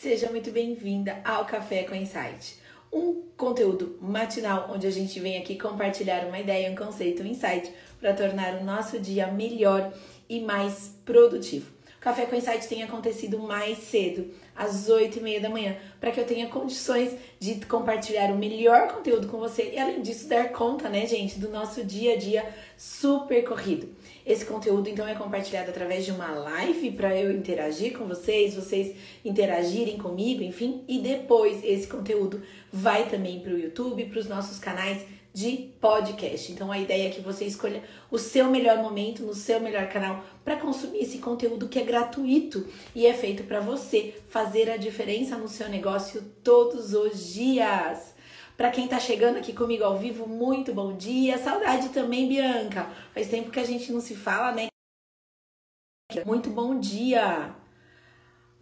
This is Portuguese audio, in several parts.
Seja muito bem-vinda ao Café com Insight, um conteúdo matinal onde a gente vem aqui compartilhar uma ideia, um conceito, um insight para tornar o nosso dia melhor e mais produtivo. Café com Insight tem acontecido mais cedo, às 8 e meia da manhã, para que eu tenha condições de compartilhar o melhor conteúdo com você e, além disso, dar conta, né, gente, do nosso dia a dia super corrido. Esse conteúdo, então, é compartilhado através de uma live para eu interagir com vocês, vocês interagirem comigo, enfim, e depois esse conteúdo vai também para o YouTube, para os nossos canais de podcast. Então a ideia é que você escolha o seu melhor momento no seu melhor canal para consumir esse conteúdo que é gratuito e é feito para você fazer a diferença no seu negócio todos os dias. Para quem está chegando aqui comigo ao vivo, muito bom dia. Saudade também, Bianca. Faz tempo que a gente não se fala, né? Muito bom dia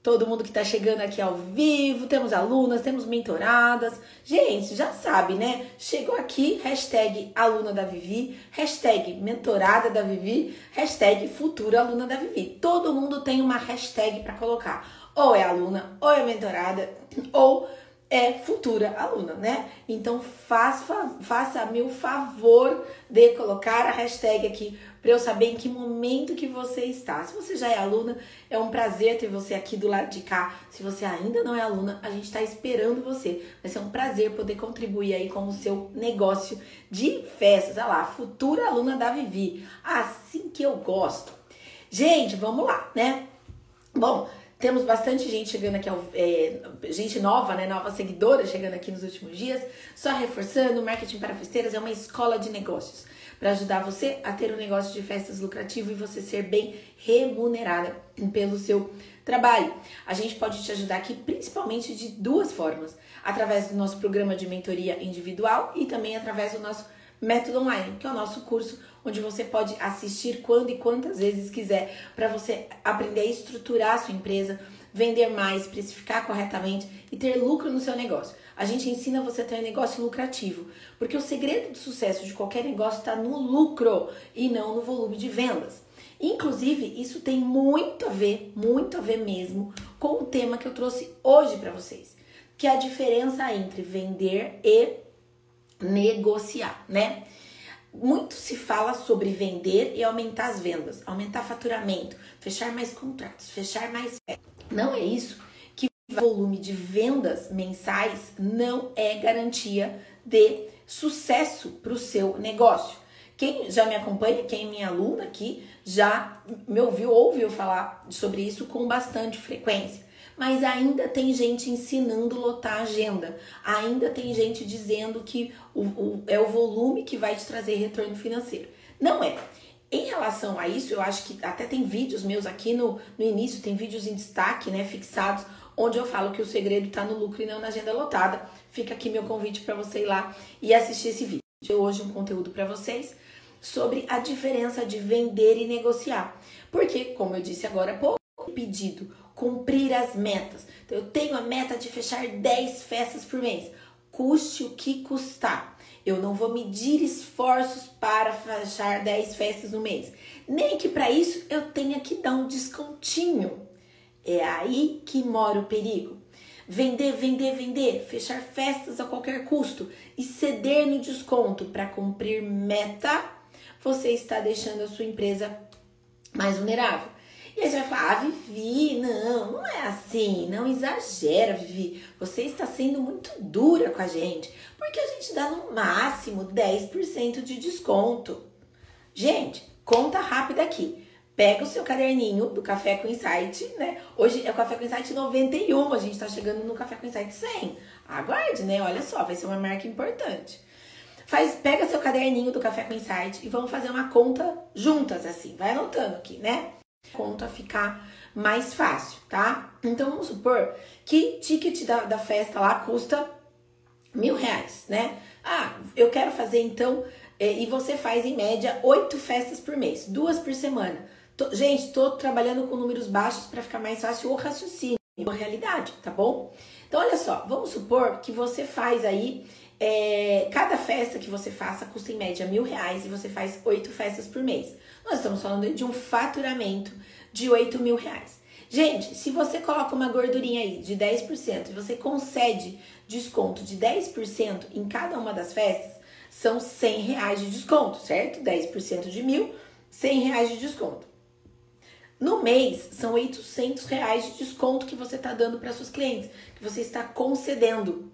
todo mundo que está chegando aqui ao vivo, temos alunas, temos mentoradas. Gente, já sabe, né? Chegou aqui, hashtag aluna da Vivi, hashtag mentorada da Vivi, hashtag futura aluna da Vivi. Todo mundo tem uma hashtag para colocar. Ou é aluna, ou é mentorada, ou é futura aluna, né? Então faça, faça-me o favor de colocar a hashtag aqui para eu saber em que momento que você está. Se você já é aluna, é um prazer ter você aqui do lado de cá. Se você ainda não é aluna, a gente está esperando você. Vai ser um prazer poder contribuir aí com o seu negócio de festas. Olha lá, futura aluna da Vivi. Assim que eu gosto. Gente, vamos lá, né? Bom, temos bastante gente chegando aqui, é, gente nova, né? Nova seguidora chegando aqui nos últimos dias. Só reforçando, o Marketing para Festeiras é uma escola de negócios para ajudar você a ter um negócio de festas lucrativo e você ser bem remunerada pelo seu trabalho. A gente pode te ajudar aqui principalmente de duas formas: através do nosso programa de mentoria individual e também através do nosso método online, que é o nosso curso onde você pode assistir quando e quantas vezes quiser para você aprender a estruturar a sua empresa, vender mais, precificar corretamente e ter lucro no seu negócio. A gente ensina você a ter um negócio lucrativo, porque o segredo do sucesso de qualquer negócio está no lucro e não no volume de vendas. Inclusive, isso tem muito a ver, muito a ver mesmo com o tema que eu trouxe hoje para vocês, que é a diferença entre vender e negociar, né? Muito se fala sobre vender e aumentar as vendas, aumentar faturamento, fechar mais contratos, fechar mais. Não é isso que volume de vendas mensais não é garantia de sucesso para o seu negócio. Quem já me acompanha, quem é minha aluna aqui, já me ouviu, ouviu falar sobre isso com bastante frequência mas ainda tem gente ensinando lotar a agenda, ainda tem gente dizendo que o, o, é o volume que vai te trazer retorno financeiro. Não é. Em relação a isso, eu acho que até tem vídeos meus aqui no, no início, tem vídeos em destaque, né, fixados, onde eu falo que o segredo está no lucro e não na agenda lotada. Fica aqui meu convite para você ir lá e assistir esse vídeo. Hoje um conteúdo para vocês sobre a diferença de vender e negociar. Porque, como eu disse agora há pouco, pedido cumprir as metas. Então, eu tenho a meta de fechar 10 festas por mês, custe o que custar. Eu não vou medir esforços para fechar 10 festas no mês, nem que para isso eu tenha que dar um descontinho. É aí que mora o perigo. Vender, vender, vender, fechar festas a qualquer custo e ceder no desconto para cumprir meta, você está deixando a sua empresa mais vulnerável. E aí você vai falar, ah, Vivi, não, não é assim, não exagera, Vivi. Você está sendo muito dura com a gente, porque a gente dá no máximo 10% de desconto. Gente, conta rápida aqui. Pega o seu caderninho do Café com Insight, né? Hoje é o Café com Insight 91, a gente tá chegando no Café com Insight 100. Aguarde, né? Olha só, vai ser uma marca importante. Faz, pega seu caderninho do Café com Insight e vamos fazer uma conta juntas, assim. Vai anotando aqui, né? Conta ficar mais fácil, tá? Então vamos supor que ticket da, da festa lá custa mil reais, né? Ah, eu quero fazer então, é, e você faz em média oito festas por mês, duas por semana. Tô, gente, tô trabalhando com números baixos para ficar mais fácil o raciocínio, a realidade, tá bom? Então olha só, vamos supor que você faz aí é, cada festa que você faça custa em média mil reais e você faz oito festas por mês. Nós estamos falando de um faturamento de oito mil reais. Gente, se você coloca uma gordurinha aí de 10% e você concede desconto de 10% em cada uma das festas, são 100 reais de desconto, certo? 10% de mil, 100 reais de desconto. No mês, são 800 reais de desconto que você está dando para seus clientes, que você está concedendo.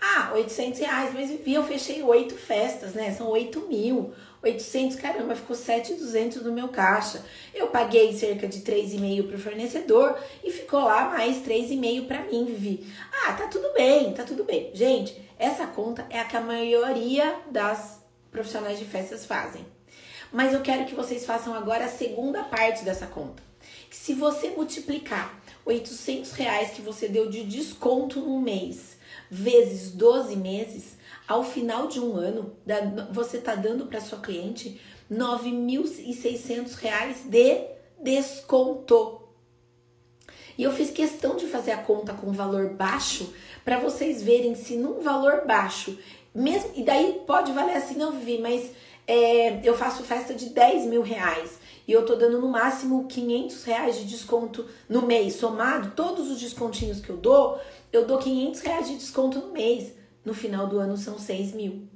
Ah, 800 reais, mas enfim, eu fechei oito festas, né? São 8 mil. 800, caramba, ficou 7,200 no meu caixa. Eu paguei cerca de 3,5 para o fornecedor e ficou lá mais 3,5 para mim, Vivi. Ah, tá tudo bem, tá tudo bem. Gente, essa conta é a que a maioria das profissionais de festas fazem. Mas eu quero que vocês façam agora a segunda parte dessa conta. Que se você multiplicar 800 reais que você deu de desconto no mês vezes 12 meses, ao final de um ano, você está dando para sua cliente R$ 9.600 de desconto. E eu fiz questão de fazer a conta com valor baixo para vocês verem se num valor baixo, mesmo e daí pode valer assim, não Vivi, mas é, eu faço festa de 10 mil reais e eu tô dando no máximo 500 reais de desconto no mês, somado todos os descontinhos que eu dou, eu dou 500 reais de desconto no mês. No final do ano são 6 mil.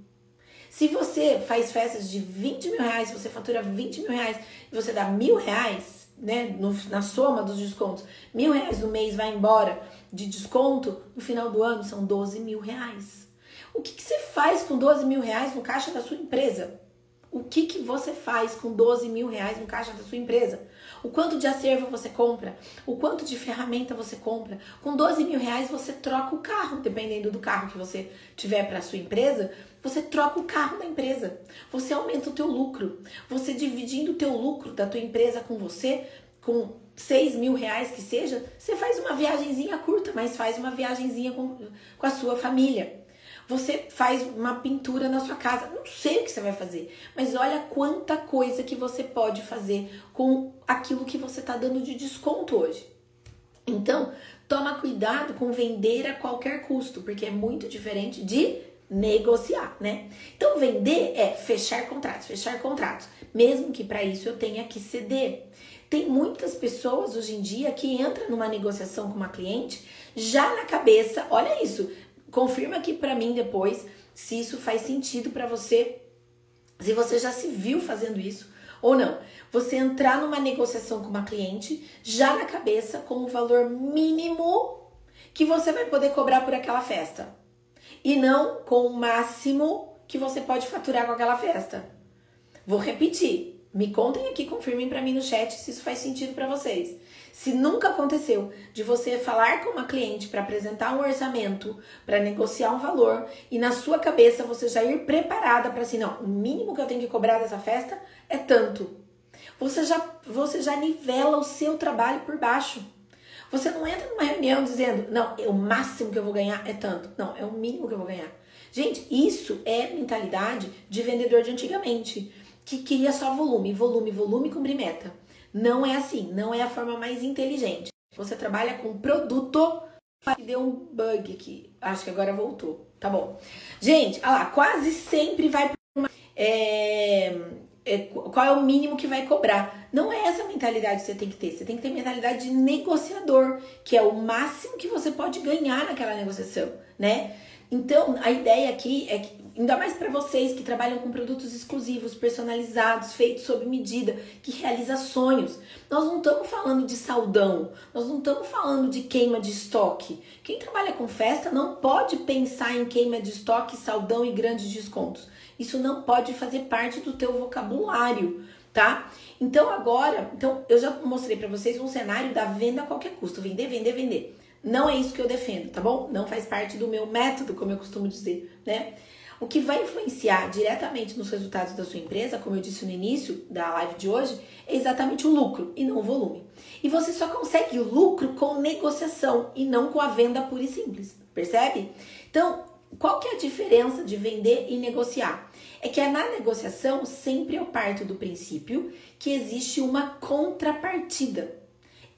Se você faz festas de 20 mil reais, você fatura 20 mil reais e você dá mil reais, né, no, na soma dos descontos, mil reais no mês vai embora de desconto, no final do ano são 12 mil reais. O que, que você faz com 12 mil reais no caixa da sua empresa? O que, que você faz com 12 mil reais no caixa da sua empresa? O quanto de acervo você compra? O quanto de ferramenta você compra? Com 12 mil reais você troca o carro, dependendo do carro que você tiver para sua empresa, você troca o carro da empresa. Você aumenta o teu lucro. Você dividindo o teu lucro da tua empresa com você, com 6 mil reais que seja, você faz uma viagenzinha curta, mas faz uma viagenzinha com, com a sua família. Você faz uma pintura na sua casa. Não sei o que você vai fazer, mas olha quanta coisa que você pode fazer com aquilo que você está dando de desconto hoje. Então, toma cuidado com vender a qualquer custo, porque é muito diferente de negociar, né? Então, vender é fechar contratos, fechar contratos, mesmo que para isso eu tenha que ceder. Tem muitas pessoas hoje em dia que entram numa negociação com uma cliente já na cabeça, olha isso, confirma aqui para mim depois se isso faz sentido para você, se você já se viu fazendo isso ou não. Você entrar numa negociação com uma cliente já na cabeça com o valor mínimo que você vai poder cobrar por aquela festa e não com o máximo que você pode faturar com aquela festa. Vou repetir. Me contem aqui, confirmem para mim no chat se isso faz sentido para vocês. Se nunca aconteceu de você falar com uma cliente para apresentar um orçamento, para negociar um valor e na sua cabeça você já ir preparada para assim, não, o mínimo que eu tenho que cobrar dessa festa é tanto. Você já você já nivela o seu trabalho por baixo. Você não entra numa reunião dizendo, não, o máximo que eu vou ganhar é tanto. Não, é o mínimo que eu vou ganhar. Gente, isso é mentalidade de vendedor de antigamente que queria só volume, volume, volume, cumprir meta. Não é assim, não é a forma mais inteligente. Você trabalha com produto. Deu um bug aqui. Acho que agora voltou. Tá bom. Gente, olha lá, quase sempre vai uma, é, é, qual é o mínimo que vai cobrar. Não é essa mentalidade que você tem que ter. Você tem que ter mentalidade de negociador, que é o máximo que você pode ganhar naquela negociação, né? Então, a ideia aqui é que, ainda mais para vocês que trabalham com produtos exclusivos, personalizados, feitos sob medida, que realiza sonhos. Nós não estamos falando de saldão, nós não estamos falando de queima de estoque. Quem trabalha com festa não pode pensar em queima de estoque, saldão e grandes descontos. Isso não pode fazer parte do teu vocabulário, tá? Então agora, então eu já mostrei para vocês um cenário da venda a qualquer custo, vender, vender, vender. Não é isso que eu defendo, tá bom? Não faz parte do meu método, como eu costumo dizer, né? O que vai influenciar diretamente nos resultados da sua empresa, como eu disse no início da live de hoje, é exatamente o lucro e não o volume. E você só consegue lucro com negociação e não com a venda pura e simples, percebe? Então, qual que é a diferença de vender e negociar? É que na negociação sempre eu parto do princípio que existe uma contrapartida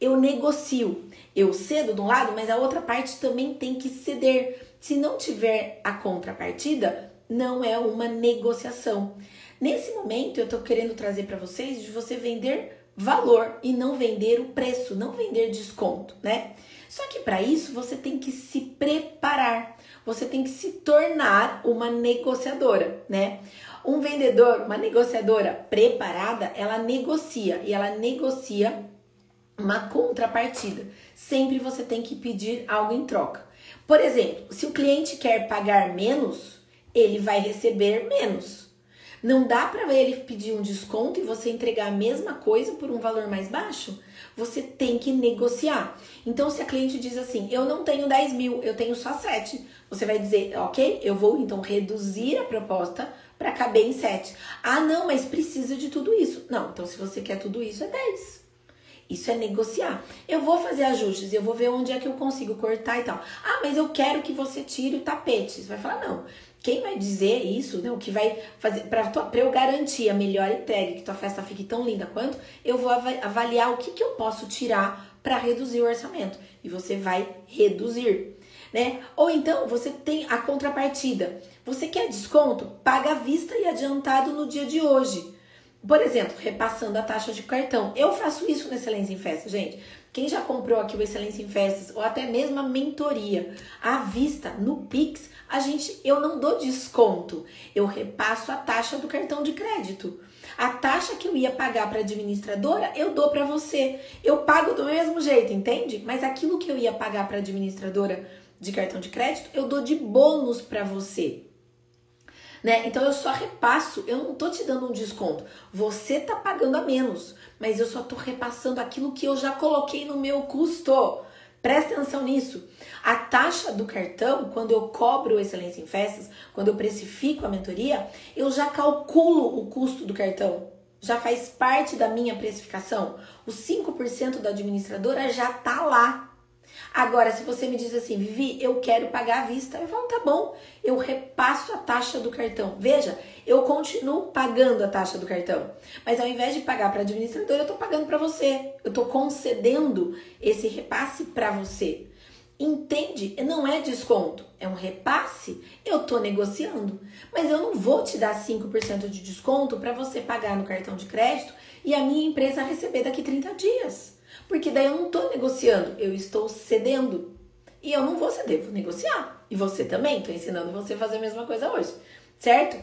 eu negocio. Eu cedo de um lado, mas a outra parte também tem que ceder. Se não tiver a contrapartida, não é uma negociação. Nesse momento, eu estou querendo trazer para vocês de você vender valor e não vender o preço, não vender desconto, né? Só que para isso você tem que se preparar, você tem que se tornar uma negociadora, né? Um vendedor, uma negociadora preparada, ela negocia e ela negocia uma contrapartida. Sempre você tem que pedir algo em troca. Por exemplo, se o cliente quer pagar menos, ele vai receber menos. Não dá para ele pedir um desconto e você entregar a mesma coisa por um valor mais baixo. Você tem que negociar. Então, se a cliente diz assim, eu não tenho 10 mil, eu tenho só 7, você vai dizer, ok, eu vou então reduzir a proposta para caber em 7. Ah, não, mas precisa de tudo isso. Não, então se você quer tudo isso, é 10. Isso é negociar. Eu vou fazer ajustes, eu vou ver onde é que eu consigo cortar e tal. Ah, mas eu quero que você tire o tapete. Você vai falar, não. Quem vai dizer isso, né, o que vai fazer, para eu garantir a melhor entrega, que tua festa fique tão linda quanto, eu vou avaliar o que, que eu posso tirar para reduzir o orçamento. E você vai reduzir, né? Ou então você tem a contrapartida. Você quer desconto? Paga à vista e adiantado no dia de hoje. Por exemplo, repassando a taxa de cartão. Eu faço isso no Excelência em Festa, gente. Quem já comprou aqui o Excelência em Festas ou até mesmo a mentoria à vista no Pix, a gente eu não dou desconto. Eu repasso a taxa do cartão de crédito. A taxa que eu ia pagar para administradora, eu dou para você. Eu pago do mesmo jeito, entende? Mas aquilo que eu ia pagar para administradora de cartão de crédito, eu dou de bônus para você né? Então eu só repasso, eu não tô te dando um desconto. Você tá pagando a menos, mas eu só tô repassando aquilo que eu já coloquei no meu custo. Presta atenção nisso. A taxa do cartão, quando eu cobro Excelência em Festas, quando eu precifico a mentoria, eu já calculo o custo do cartão. Já faz parte da minha precificação. Os 5% da administradora já tá lá. Agora, se você me diz assim, Vivi, eu quero pagar à vista, eu falo, tá bom, eu repasso a taxa do cartão. Veja, eu continuo pagando a taxa do cartão, mas ao invés de pagar para administrador, eu tô pagando para você. Eu tô concedendo esse repasse para você. Entende? Não é desconto, é um repasse. Eu tô negociando, mas eu não vou te dar 5% de desconto para você pagar no cartão de crédito e a minha empresa receber daqui 30 dias. Porque daí eu não estou negociando, eu estou cedendo. E eu não vou ceder, vou negociar. E você também, estou ensinando você a fazer a mesma coisa hoje, certo?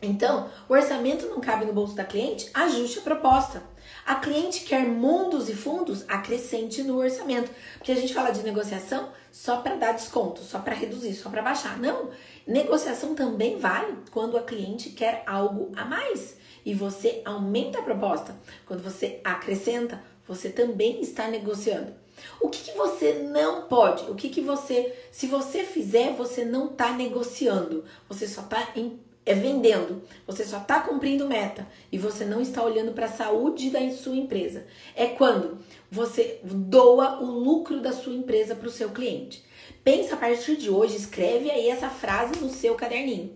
Então, o orçamento não cabe no bolso da cliente, ajuste a proposta. A cliente quer mundos e fundos, acrescente no orçamento. Porque a gente fala de negociação só para dar desconto, só para reduzir, só para baixar. Não, negociação também vale quando a cliente quer algo a mais e você aumenta a proposta. Quando você acrescenta, você também está negociando. O que, que você não pode? O que, que você, se você fizer, você não está negociando. Você só está é vendendo. Você só está cumprindo meta e você não está olhando para a saúde da sua empresa. É quando você doa o lucro da sua empresa para o seu cliente. Pensa a partir de hoje, escreve aí essa frase no seu caderninho.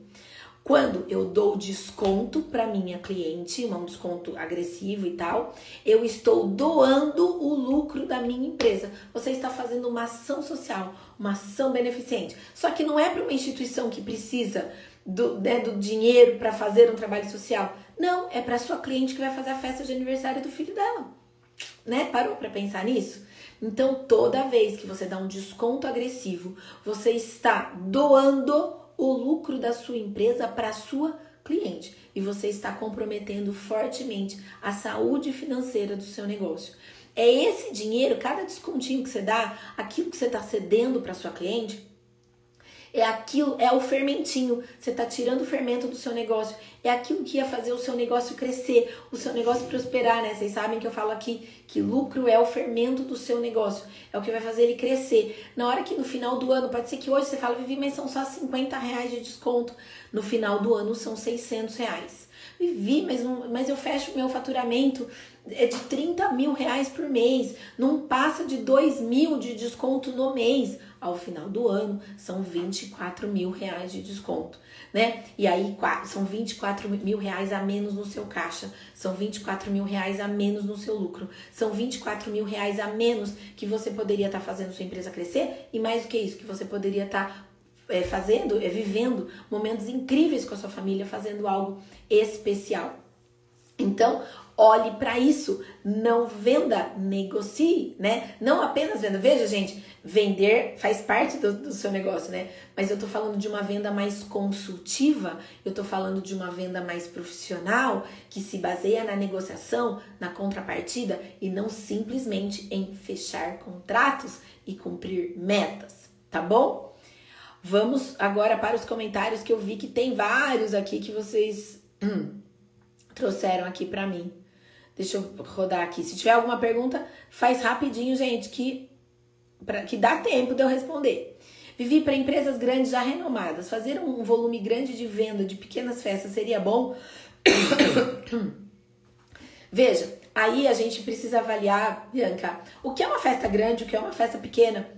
Quando eu dou desconto para minha cliente, um desconto agressivo e tal, eu estou doando o lucro da minha empresa. Você está fazendo uma ação social, uma ação beneficente. Só que não é para uma instituição que precisa do, né, do dinheiro para fazer um trabalho social. Não, é para sua cliente que vai fazer a festa de aniversário do filho dela. Né? Parou para pensar nisso? Então, toda vez que você dá um desconto agressivo, você está doando o lucro da sua empresa para a sua cliente e você está comprometendo fortemente a saúde financeira do seu negócio. É esse dinheiro, cada descontinho que você dá, aquilo que você está cedendo para sua cliente, é aquilo, é o fermentinho. Você está tirando o fermento do seu negócio. É aquilo que ia fazer o seu negócio crescer, o seu negócio prosperar, né? Vocês sabem que eu falo aqui que lucro é o fermento do seu negócio. É o que vai fazer ele crescer. Na hora que no final do ano, pode ser que hoje você fala, Vivi, mas são só 50 reais de desconto. No final do ano são 600 reais. Vivi, mas, mas eu fecho meu faturamento é de 30 mil reais por mês. Não passa de 2 mil de desconto no mês ao final do ano são 24 mil reais de desconto, né? E aí são 24 mil reais a menos no seu caixa, são 24 mil reais a menos no seu lucro, são 24 mil reais a menos que você poderia estar tá fazendo sua empresa crescer e mais do que isso, que você poderia estar tá, é, fazendo, é, vivendo momentos incríveis com a sua família, fazendo algo especial. Então, olhe para isso. Não venda, negocie, né? Não apenas venda. Veja, gente, vender faz parte do, do, seu negócio, né? Mas eu tô falando de uma venda mais consultiva, eu tô falando de uma venda mais profissional, que se baseia na negociação, na contrapartida e não simplesmente em fechar contratos e cumprir metas, tá bom? Vamos agora para os comentários que eu vi que tem vários aqui que vocês trouxeram aqui para mim. Deixa eu rodar aqui. Se tiver alguma pergunta, faz rapidinho, gente, que para que dá tempo de eu responder. Vivi para empresas grandes já renomadas. Fazer um volume grande de venda de pequenas festas seria bom? Veja, aí a gente precisa avaliar, Bianca, o que é uma festa grande, o que é uma festa pequena.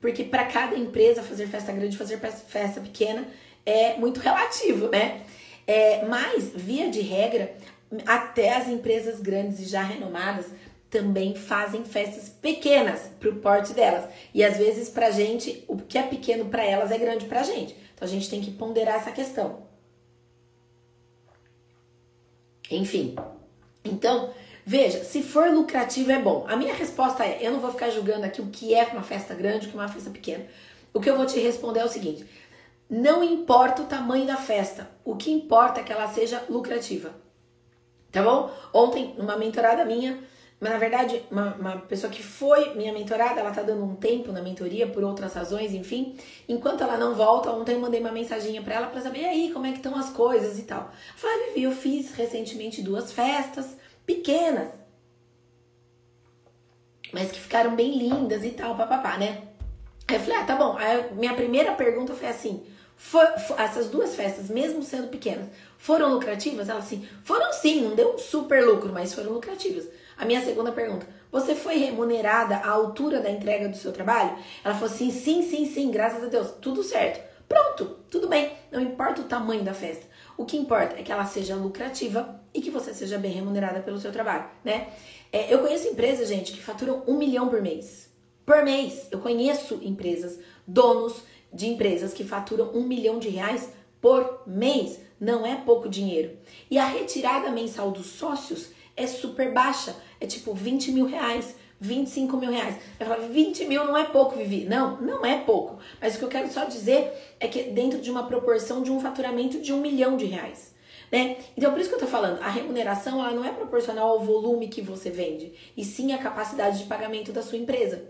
Porque para cada empresa fazer festa grande, fazer festa pequena é muito relativo, né? É, mas, via de regra, até as empresas grandes e já renomadas também fazem festas pequenas pro porte delas. E às vezes pra gente, o que é pequeno para elas é grande pra gente. Então a gente tem que ponderar essa questão. Enfim. Então, Veja, se for lucrativo é bom. A minha resposta é: eu não vou ficar julgando aqui o que é uma festa grande, o que é uma festa pequena. O que eu vou te responder é o seguinte: não importa o tamanho da festa, o que importa é que ela seja lucrativa. Tá bom? Ontem, uma mentorada minha, mas na verdade, uma, uma, pessoa que foi minha mentorada, ela tá dando um tempo na mentoria por outras razões, enfim. Enquanto ela não volta, ontem eu mandei uma mensaginha para ela para saber, aí, como é que estão as coisas e tal. Falei, Vivi, eu fiz recentemente duas festas, pequenas, mas que ficaram bem lindas e tal, papapá, né? Aí eu falei, ah, tá bom. Aí minha primeira pergunta foi assim: for, for, essas duas festas, mesmo sendo pequenas, foram lucrativas? Ela assim, foram sim, não deu um super lucro, mas foram lucrativas. A minha segunda pergunta: você foi remunerada à altura da entrega do seu trabalho? Ela falou assim: sim, sim, sim, graças a Deus, tudo certo. Pronto, tudo bem, não importa o tamanho da festa. O que importa é que ela seja lucrativa e que você seja bem remunerada pelo seu trabalho, né? É, eu conheço empresas, gente, que faturam um milhão por mês. Por mês. Eu conheço empresas, donos de empresas que faturam um milhão de reais por mês. Não é pouco dinheiro. E a retirada mensal dos sócios é super baixa. É tipo 20 mil reais. 25 mil reais. Eu falo, 20 mil não é pouco, Vivi. Não, não é pouco. Mas o que eu quero só dizer é que dentro de uma proporção de um faturamento de um milhão de reais. Né? Então, por isso que eu tô falando, a remuneração ela não é proporcional ao volume que você vende, e sim à capacidade de pagamento da sua empresa.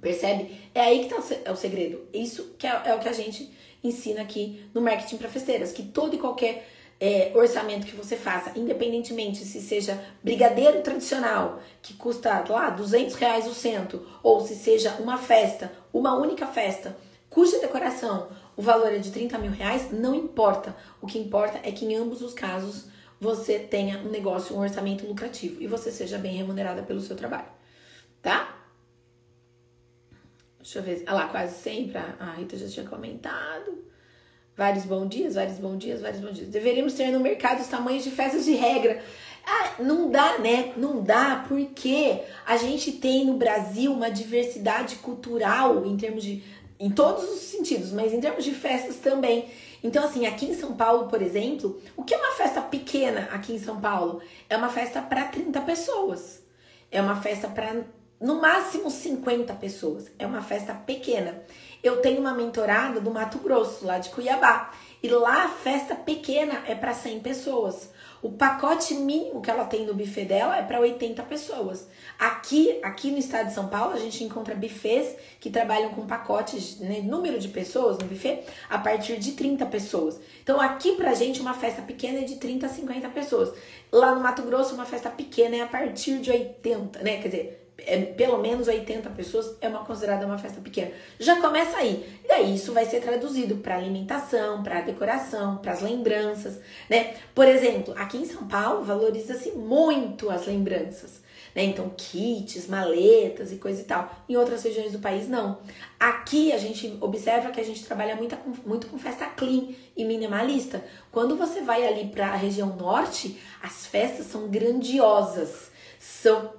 Percebe? É aí que tá o é segredo. Isso que é, é o que a gente ensina aqui no marketing para festeiras, que todo e qualquer é, orçamento que você faça, independentemente se seja brigadeiro tradicional, que custa lá 200 reais o cento, ou se seja uma festa, uma única festa, cuja decoração o valor é de 30 mil reais, não importa. O que importa é que em ambos os casos você tenha um negócio, um orçamento lucrativo e você seja bem remunerada pelo seu trabalho, tá? Deixa eu ver. Ah lá, quase sempre. A Rita já tinha comentado. Vários bons dias, vários bons dias, vários bons dias. Deveríamos ter no mercado os tamanhos de festas de regra. Ah, não dá, né? Não dá porque a gente tem no Brasil uma diversidade cultural em termos de. em todos os sentidos, mas em termos de festas também. Então, assim, aqui em São Paulo, por exemplo, o que é uma festa pequena aqui em São Paulo? É uma festa para 30 pessoas. É uma festa para no máximo 50 pessoas. É uma festa pequena. Eu tenho uma mentorada do Mato Grosso, lá de Cuiabá. E lá a festa pequena é para 100 pessoas. O pacote mínimo que ela tem no buffet dela é para 80 pessoas. Aqui, aqui no estado de São Paulo, a gente encontra buffets que trabalham com pacotes, né, número de pessoas no buffet, a partir de 30 pessoas. Então, aqui pra gente, uma festa pequena é de 30 a 50 pessoas. Lá no Mato Grosso, uma festa pequena é a partir de 80, né? Quer dizer, é, pelo menos 80 pessoas é uma considerada uma festa pequena. Já começa aí. E daí isso vai ser traduzido para alimentação, para decoração, para as lembranças, né? Por exemplo, aqui em São Paulo valoriza-se muito as lembranças, né? Então kits, maletas e coisa e tal. Em outras regiões do país não. Aqui a gente observa que a gente trabalha muito com, muito com festa clean e minimalista. Quando você vai ali para a região norte, as festas são grandiosas. São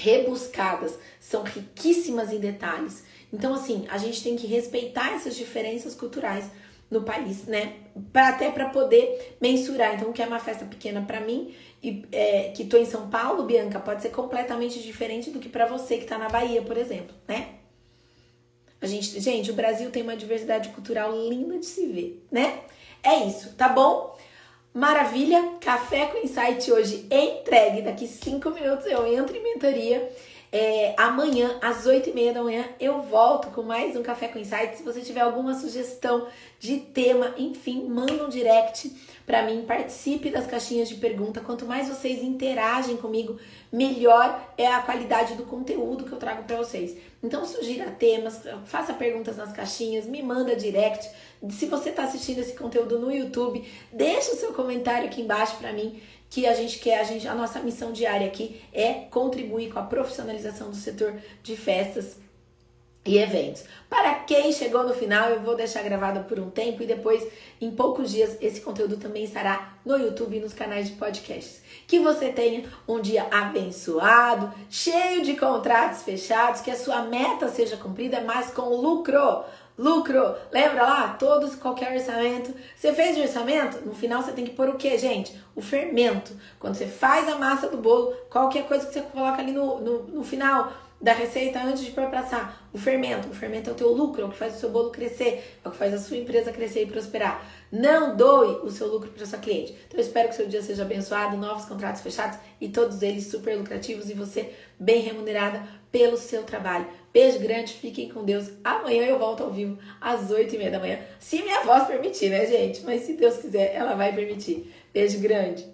rebuscadas, são riquíssimas em detalhes. Então, assim, a gente tem que respeitar essas diferenças culturais no país, né? Pra, até para poder mensurar. Então, o que é uma festa pequena para mim e é, que tô em São Paulo, Bianca, pode ser completamente diferente do que para você que tá na Bahia, por exemplo, né? A gente, gente, o Brasil tem uma diversidade cultural linda de se ver, né? É isso, tá bom? Maravilha, café com insight hoje entregue. Daqui cinco minutos eu entro em mentoria é, amanhã, às 8 e meia da manhã, eu volto com mais um Café com Insight. Se você tiver alguma sugestão de tema, enfim, manda um direct para mim, participe das caixinhas de pergunta. Quanto mais vocês interagem comigo, melhor é a qualidade do conteúdo que eu trago para vocês. Então, sugira temas, faça perguntas nas caixinhas, me manda direct. Se você está assistindo esse conteúdo no YouTube, deixa o seu comentário aqui embaixo para mim que a gente quer, a, gente, a nossa missão diária aqui é contribuir com a profissionalização do setor de festas e eventos. Para quem chegou no final, eu vou deixar gravado por um tempo e depois, em poucos dias, esse conteúdo também estará no YouTube e nos canais de podcasts. Que você tenha um dia abençoado, cheio de contratos fechados, que a sua meta seja cumprida, mas com lucro lucro. Lembra lá? Todos, qualquer orçamento. Você fez o orçamento? No final você tem que pôr o que, gente? O fermento. Quando você faz a massa do bolo, qualquer coisa que você coloca ali no, no, no final da receita antes de pôr pra assar. O fermento. O fermento é o teu lucro, é o que faz o seu bolo crescer, é o que faz a sua empresa crescer e prosperar. Não doe o seu lucro para sua cliente. Então eu espero que seu dia seja abençoado, novos contratos fechados e todos eles super lucrativos e você bem remunerada pelo seu trabalho. Beijo grande, fiquem com Deus. Amanhã eu volto ao vivo às 8 e meia da manhã. Se minha voz permitir, né, gente? Mas se Deus quiser, ela vai permitir. Beijo grande.